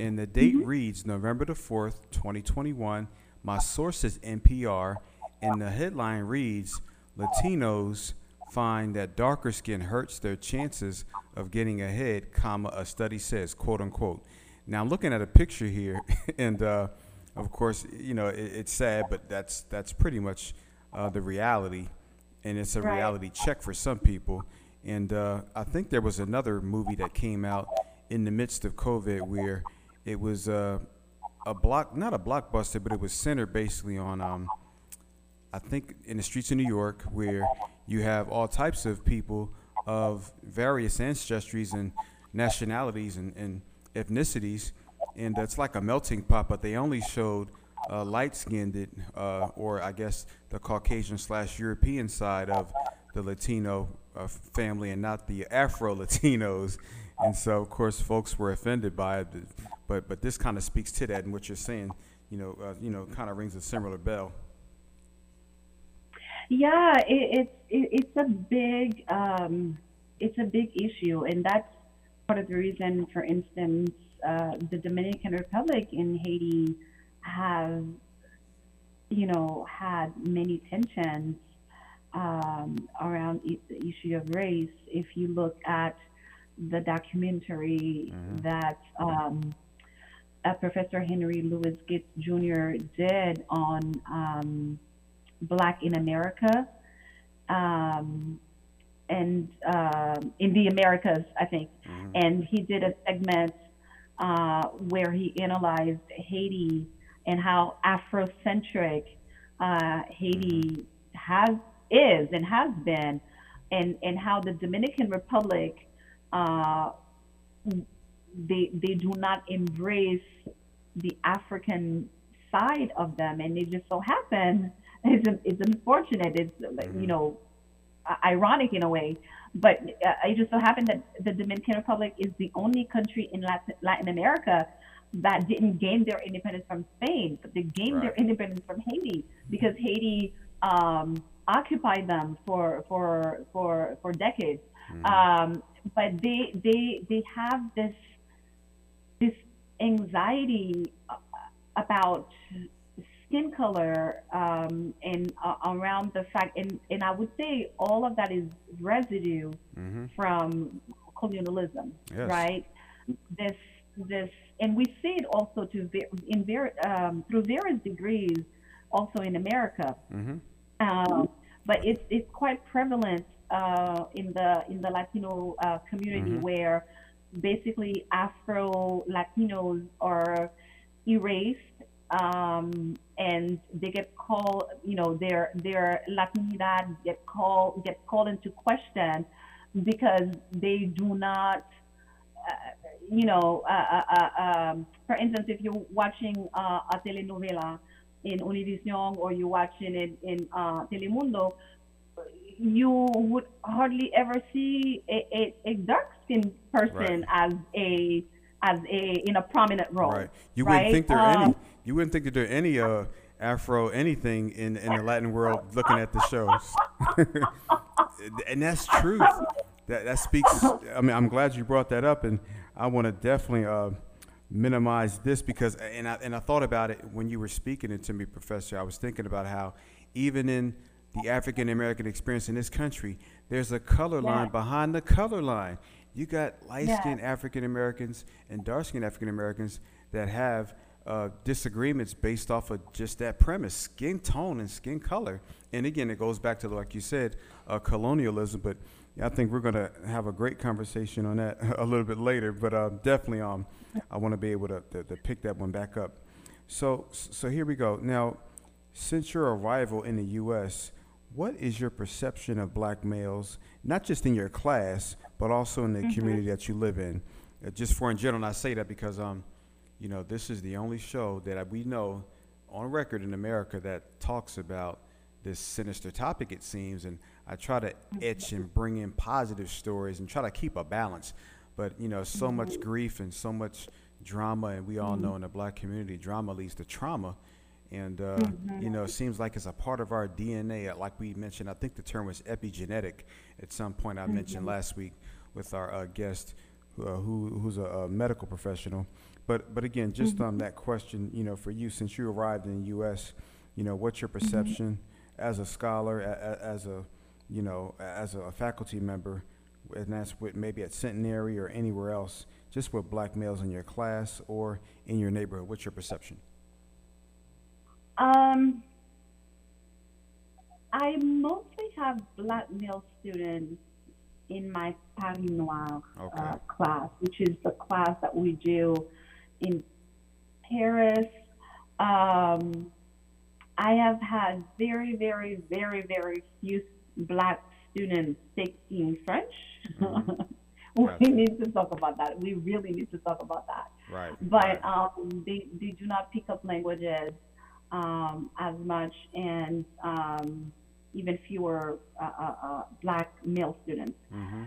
and the date mm-hmm. reads November the 4th, 2021. My source is NPR, and the headline reads Latinos find that darker skin hurts their chances of getting ahead, comma, a study says, quote unquote. Now, I'm looking at a picture here, and uh, of course, you know, it, it's sad, but that's, that's pretty much uh, the reality, and it's a right. reality check for some people. And uh, I think there was another movie that came out in the midst of COVID where it was uh, a block, not a blockbuster, but it was centered basically on, um, I think, in the streets of New York, where you have all types of people of various ancestries and nationalities and, and ethnicities, and it's like a melting pot. But they only showed uh, light-skinned, uh, or I guess the Caucasian slash European side of the Latino uh, family, and not the Afro Latinos. And so, of course, folks were offended by it. But but this kind of speaks to that, and what you're saying, you know, uh, you know, kind of rings a similar bell. Yeah, it, it's it, it's a big um, it's a big issue, and that's part of the reason. For instance, uh, the Dominican Republic and Haiti have, you know, had many tensions um, around the issue of race. If you look at the documentary mm-hmm. that um, uh, Professor Henry Louis Gates Jr. did on um, Black in America um, and uh, in the Americas, I think. Mm-hmm. And he did a segment uh, where he analyzed Haiti and how Afrocentric uh, Haiti has is and has been, and and how the Dominican Republic uh, they they do not embrace the African side of them, and it just so happen it's it's unfortunate. It's mm-hmm. you know, ironic in a way. But uh, it just so happened that the Dominican Republic is the only country in Latin, Latin America that didn't gain their independence from Spain, but they gained Right. their independence from Haiti because Haiti um, occupied them for for for for decades. Um, but they they they have this this anxiety uh, about skin color um, and uh, around the fact and, and I would say all of that is residue hmm from colonialism, Yes. right? This this and we see it also to in ver- um, through various degrees also in America. hmm Um, but it's it's quite prevalent uh, in the in the Latino uh, community Mhm. where basically Afro Latinos are erased um, and they get called you know their their Latinidad get called get called into question because they do not uh, you know, uh, uh, uh, um, for instance, if you're watching uh, a telenovela in Univision or you're watching it in uh, Telemundo, you would hardly ever see a, a, a dark-skinned person as a as a in a prominent role. Right. You right? wouldn't think there are any. Um, You wouldn't think that there are any uh, Afro anything in in the Latin world looking at the shows, and that's truth. That that speaks. I mean, I'm glad you brought that up, and I want to definitely uh, minimize this because, and I and I thought about it when you were speaking it to me, Professor. I was thinking about how even in the African American experience in this country, there's a color line behind the color line. You got light Yeah. skinned African Americans and dark skinned African Americans that have uh, disagreements based off of just that premise skin tone and skin color. And again, it goes back to, like you said, uh, colonialism. But I think we're going to have a great conversation on that a little bit later. But uh, definitely, um, I want to be able to, to, to pick that one back up. So, so here we go. Now, since your arrival in the U.S., what is your perception of black males, not just in your class, but also in the community that you live in? Uh, just for in general, and I say that because, um, you know, this is the only show that I- we know on record in America that talks about this sinister topic, it seems. And I try to etch and bring in positive stories and try to keep a balance. But, you know, so much grief and so much drama, and we all know in the black community, drama leads to trauma. And, uh, you know, it seems like it's a part of our DNA. uh, Like we mentioned, I think the term was epigenetic at some point I mentioned last week with our uh, guest who, uh, who, who's a, a medical professional. But, but again, just on that question, you know, for you, since you arrived in the U.S., you know, what's your perception as a scholar, a, a, as a, you know, as a faculty member, and that's with maybe at Centenary or anywhere else, just with black males in your class or in your neighborhood? What's your perception? Um, I mostly have black male students in my Paris Noir uh, class, which is the class that we do in Paris. Um, I have had very, very, very, very few black students taking French. we Gotcha. need to talk about that. We really need to talk about that Right. but um, they, they do not pick up languages um, as much and um, even fewer uh, uh, uh, black male students. hmm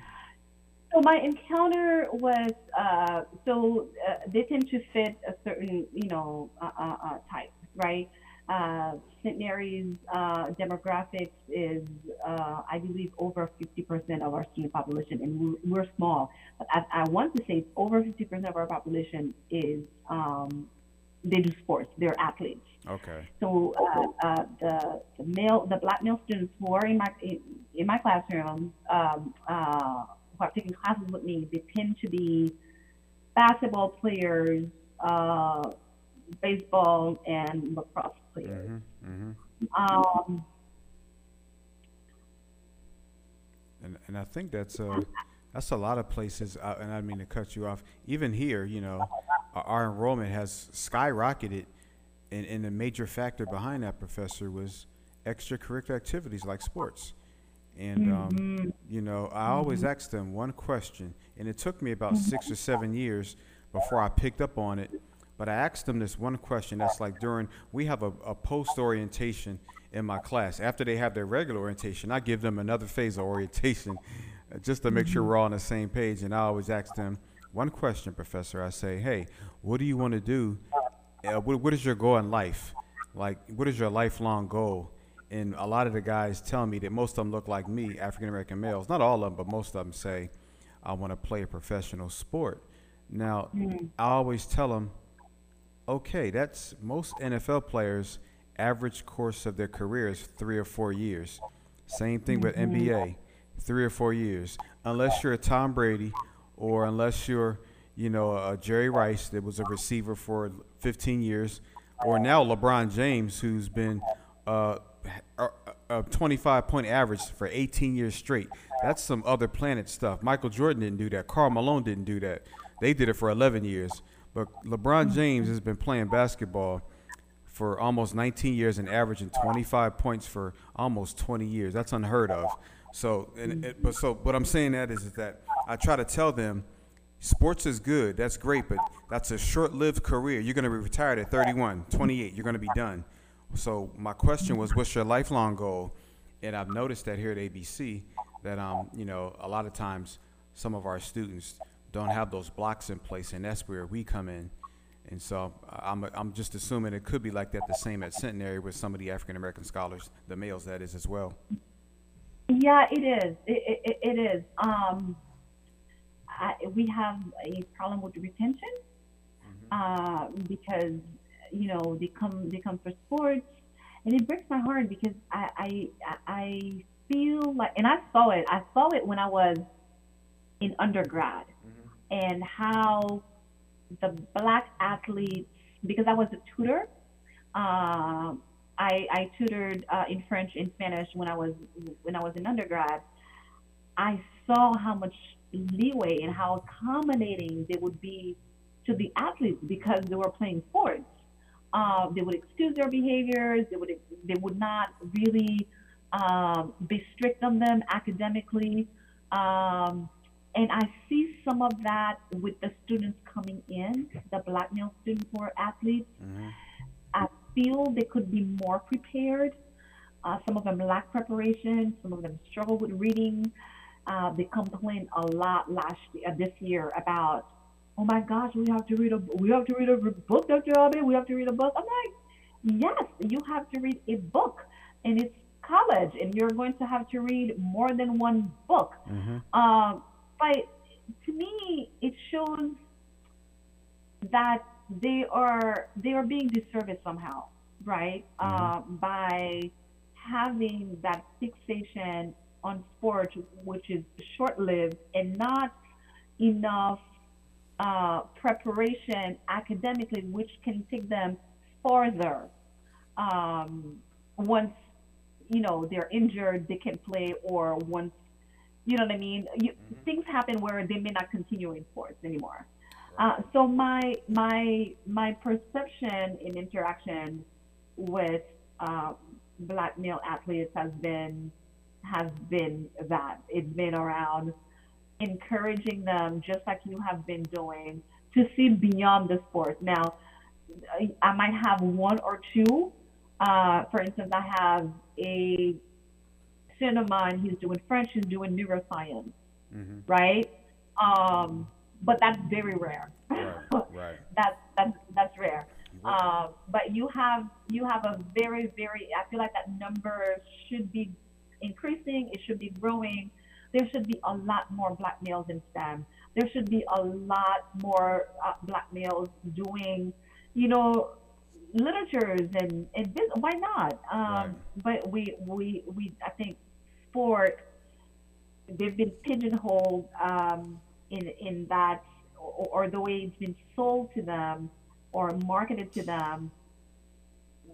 So my encounter was uh, so uh, they tend to fit a certain you know uh, uh, uh, type, right? Uh, Centenary's uh, demographics is, uh, I believe, over 50% of our student population, and we're, we're small. But I, I want to say over 50% of our population is um, they do sports, they're athletes. Okay. So uh, uh, the, the male, the black male students who are in my in, in my classroom, um, uh, who are taking classes with me, they tend to be basketball players, uh, baseball, and lacrosse players. hmm hmm Um, And and I think that's uh that's a lot of places. Uh, and I mean to cut you off. Even here, you know, our, our enrollment has skyrocketed, and and a major factor behind that, professor, was extracurricular activities like sports. And um, you know, I always ask them one question, and it took me about six or seven years before I picked up on it. But I asked them this one question. That's like during we have a, a post orientation, in my class. After they have their regular orientation, I give them another phase of orientation uh, just to make sure we're all on the same page. And I always ask them one question, Professor. I say, hey, what do you want to do? Uh, what, what is your goal in life? Like, what is your lifelong goal? And a lot of the guys tell me that most of them look like me, African American males. Not all of them, but most of them say, I want to play a professional sport. Now, mm-hmm. I always tell them, okay, that's most NFL players' average course of their career is three or four years. Same thing with mm-hmm. NBA, three or four years. Unless you're a Tom Brady, or unless you're, you know, a Jerry Rice that was a receiver for 15 years, or now LeBron James, who's been uh, a 25 point average for 18 years straight. That's some other planet stuff. Michael Jordan didn't do that. Karl Malone didn't do that. They did it for 11 years. But LeBron James has been playing basketball for almost 19 years and averaging 25 points for almost 20 years. That's unheard of. So, and it, but so what I'm saying that is, is that I try to tell them sports is good. That's great, but that's a short-lived career. You're going to be retired at 31, 28. You're going to be done. So my question was, what's your lifelong goal? And I've noticed that here at ABC that um, you know, a lot of times some of our students don't have those blocks in place, and that's where we come in. And so I'm, I'm just assuming it could be like that the same at Centenary with some of the African American scholars, the males that is as well. Yeah, it is. It, it, it is. Um, I, we have a problem with retention mm-hmm. uh, because you know they come they come for sports, and it breaks my heart because I I, I feel like, and I saw it. I saw it when I was in undergrad, mm-hmm. and how the black athletes because I was a tutor. Uh, I, I tutored uh, in French and Spanish when I was when I was in undergrad. I saw how much leeway and how accommodating they would be to the athletes because they were playing sports. Uh, they would excuse their behaviors. They would they would not really um, be strict on them academically. Um, and I see some of that with the students coming in, the black male students who are athletes. Mm-hmm. I feel they could be more prepared. Uh, some of them lack preparation. Some of them struggle with reading. Uh, they complained a lot last year, uh, this year about, oh my gosh, we have to read a we have to read a book, Dr. Abe. We have to read a book. I'm like, yes, you have to read a book, and it's college, and you're going to have to read more than one book. Mm-hmm. Um, but to me, it shows that they are they are being disserviced somehow, right? Mm-hmm. Uh, by having that fixation on sports, which is short-lived and not enough uh, preparation academically, which can take them farther. Um, once you know they're injured, they can play, or once you know what I mean. You, mm-hmm. Things happen where they may not continue in sports anymore. Uh, so my my my perception in interaction with uh, black male athletes has been has been that it's been around encouraging them just like you have been doing to see beyond the sport. Now, I might have one or two. Uh, for instance, I have a student of mine. He's doing French. He's doing neuroscience, mm-hmm. right? Um, but that's very rare. Right. right. that's that's that's rare. Uh, but you have you have a very very. I feel like that number should be increasing. It should be growing. There should be a lot more black males in STEM. There should be a lot more uh, black males doing, you know, literatures and and this, why not? Um, right. But we we we I think sport they've been pigeonholed um, in in that or, or the way it's been sold to them or marketed to them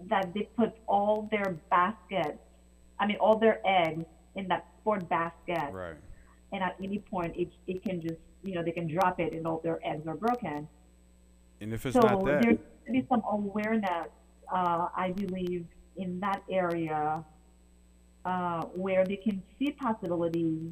that they put all their baskets, I mean all their eggs in that sport basket. Right. And at any point it it can just you know, they can drop it and all their eggs are broken. And if it's so not that there needs to be some awareness, uh, I believe, in that area uh, where they can see possibilities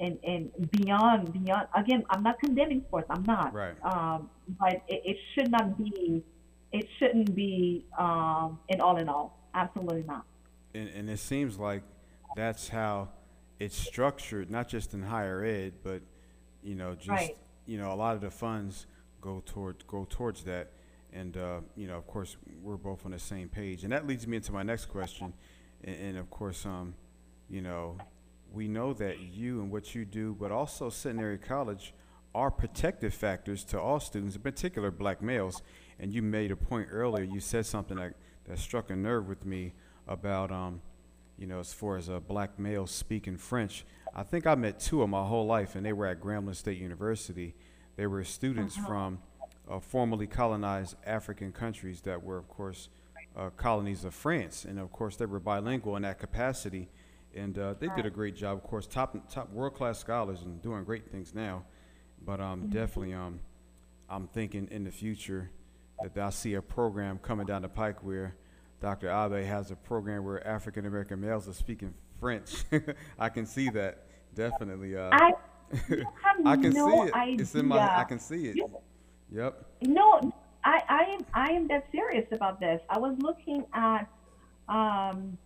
and, and beyond beyond again i'm not condemning sports i'm not right um, but it, it, should not be it shouldn't be um, an all in all absolutely not and, and it seems like that's how it's structured, not just in higher ed, but you know, just Right. you know, a lot of the funds go toward go towards that. And uh, you know, of course, we're both on the same page, and that leads me into my next question. And, and of course, um, you know, we know that you and what you do, but also Centenary College, are protective factors to all students, in particular black males. And you made a point earlier. You said something that, that struck a nerve with me about, um, you know, as far as a black male speaking French. I think I met two of my whole life, and they were at Grambling State University. They were students from uh, formerly colonized African countries that were, of course, uh, colonies of France, and of course they were bilingual in that capacity, and uh, they did a great job. Of course, top top world class scholars and doing great things now, but um, definitely um, I'm thinking in the future that I see a program coming down the pike where Dr. Abe has a program where African American males are speaking French. I can see that definitely. Uh, I, have I can no see it. idea. It's in my. I can see it. You- Yep. No, I, I am I am that serious about this. I was looking at um,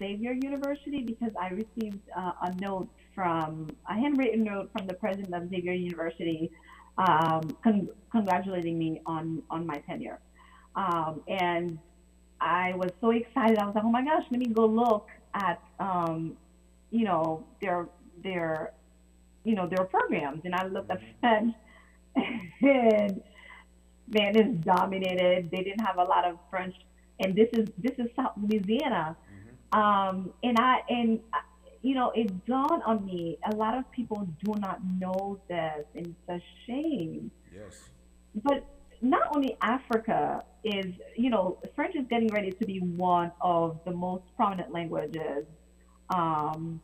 Xavier University because I received uh, a note from a handwritten note from the president of Xavier University, um, con- congratulating me on on my tenure, um, and I was so excited. I was like, oh my gosh, let me go look at um, you know their their you know their programs, and I looked at French and man it's dominated. They didn't have a lot of French, and this is this is South Louisiana, um, and I and uh, you know it dawned on me. A lot of people do not know this, and it's a shame. Yes. But not only Africa is, you know, French is getting ready to be one of the most prominent languages. Um,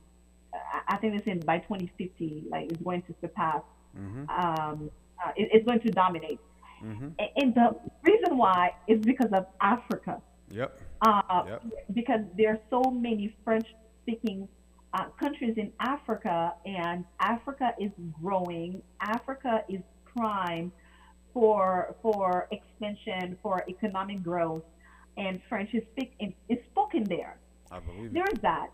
I- think they said by 2050, like it's going to surpass Mm-hmm. um, uh, it, it's going to dominate. Mm-hmm. And the reason why is because of Africa. Yep. Uh, Yep. Because there are so many French speaking uh, countries in Africa, and Africa is growing. Africa is prime for for expansion, for economic growth, and French is, speak, is spoken there. I believe it. There's that.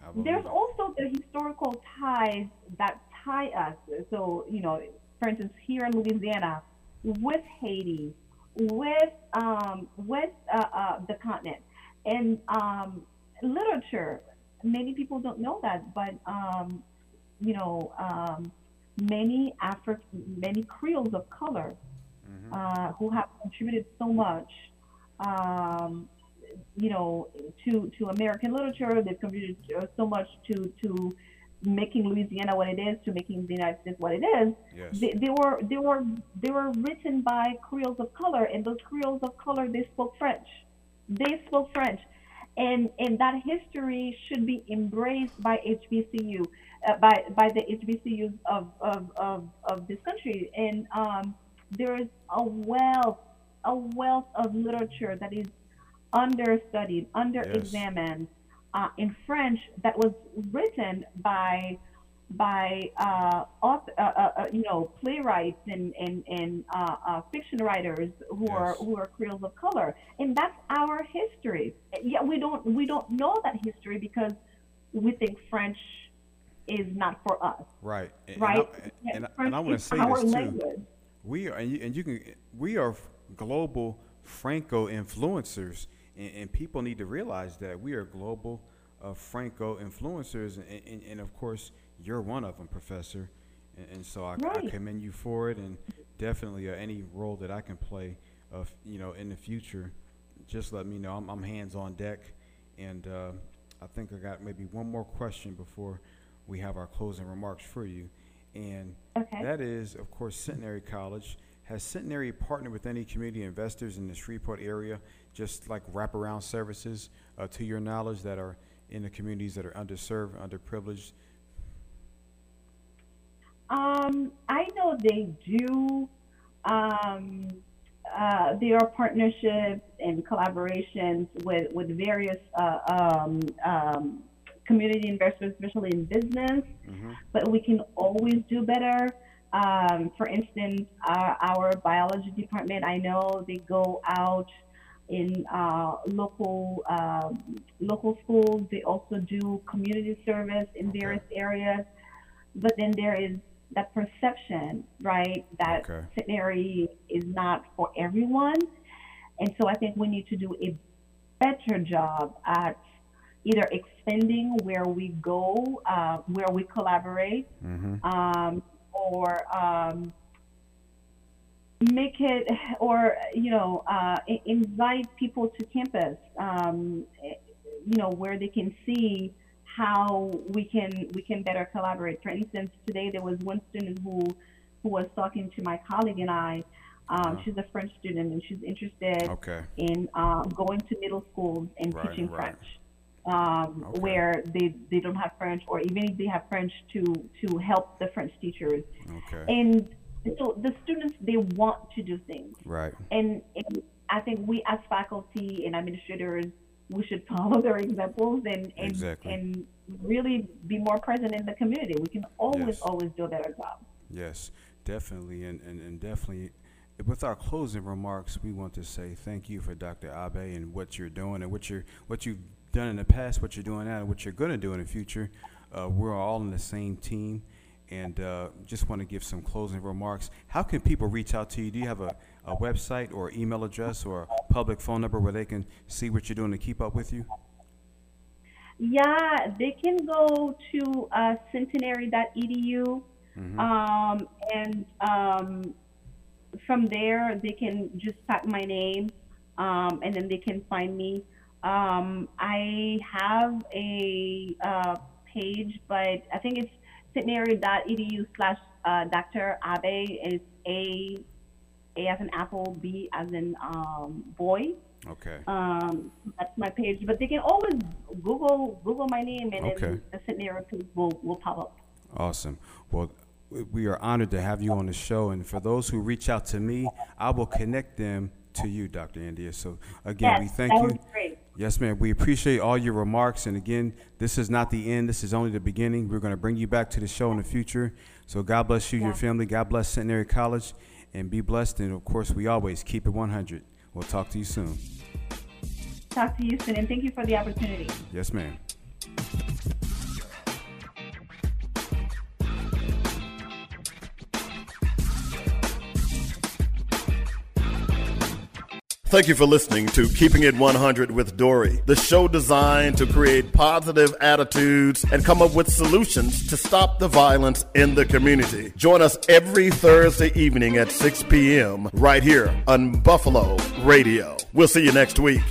I believe There's it. also the historical ties that tie us. So, you know, for instance, here in Louisiana, with Haiti, with um, with uh, uh, the continent, and um, literature. Many people don't know that, but um, you know, um, many Afri- many Creoles of color Mm-hmm. uh, who have contributed so much, um, you know, to to American literature. They've contributed uh, so much to to making Louisiana what it is, to making the United States what it is. Yes. They, they were they were they were written by Creoles of color, and those Creoles of color they spoke French. They spoke French, and and that history should be embraced by HBCU, uh, by by the HBCUs of of, of, of this country. And um, there is a wealth a wealth of literature that is understudied, under-examined uh, in French that was written by by uh, author, uh, uh, uh, you know playwrights and and, and uh, uh, fiction writers who are who are Creoles of color, and that's our history. Yet we don't we don't know that history because we think French is not for us, Right. And, right? And I, and, I- and I want to say this too. language. We are, and you, and you can, we are global Franco influencers, and, and people need to realize that we are global uh, Franco influencers, and, and, and of course, you're one of them, Professor. And, and so I, I commend you for it, and definitely uh, any role that I can play, uh, you know, in the future, just let me know. I'm, I'm hands on deck, and uh, I think I got maybe one more question before we have our closing remarks for you, and Okay. that is, of course, Centenary College. Has Centenary partnered with any community investors in the Shreveport area, just like wraparound services, uh, to your knowledge, that are in the communities that are underserved, underprivileged? Um, I know they do. Um, uh, there are partnerships and collaborations with with various uh, um, um, community investors, especially in business. But we can always do better. Um, for instance, our, our biology department, I know they go out in uh, local uh, local schools. They also do community service in Okay. various areas. But then there is that perception, right, that Okay. Is not for everyone. And so I think we need to do a better job at either extending where we go, uh, where we collaborate, Mm-hmm. um, or um, make it, or you know, uh, invite people to campus, um, eh, you know, where they can see how we can we can better collaborate. For instance, today there was one student who who was talking to my colleague and I. Um, Uh-huh. She's a French student and she's interested Okay. in um, going to middle schools and Right, teaching right. French, um, Okay. where they, they don't have French, or even if they have French, to to help the French teachers. Okay. And so the students they want to do things, Right. and, and I think we as faculty and administrators we should follow their examples and and, Exactly. and really be more present in the community. We can always Yes. always do a better job. Yes, definitely, and, and, and definitely. With our closing remarks, we want to say thank you for Dr. Abe and what you're doing and what you're what you've done in the past, what you're doing now, and what you're going to do in the future. Uh, we're all in the same team, and uh, just want to give some closing remarks. How can people reach out to you? Do you have a, a website or email address or a public phone number where they can see what you're doing to keep up with you? Yeah, they can go to uh, centenary.edu, Mhm. um, and um, from there they can just type my name, um, and then they can find me. Um, I have a uh, page, but I think it's centenary.edu slash uh, Dr. Abe. It's A, A as in apple, B as in um, boy. Okay. Um, that's my page, but they can always Google Google my name, and Okay. then the Centenary page will will pop up. Awesome. Well, we are honored to have you on the show. And for those who reach out to me, I will connect them to you, Dr. India. So, again, yes, we thank that you. Yes, ma'am. We appreciate all your remarks. And again, this is not the end. This is only the beginning. We're going to bring you back to the show in the future. So, God bless you, your family. God bless Centenary College. And be blessed. And of course, we always keep it 100. We'll talk to you soon. Talk to you soon, and thank you for the opportunity. Yes, ma'am. Thank you for listening to Keeping It 100 with Dory, the show designed to create positive attitudes and come up with solutions to stop the violence in the community. Join us every Thursday evening at 6 p.m. right here on Buffalo Radio. We'll see you next week.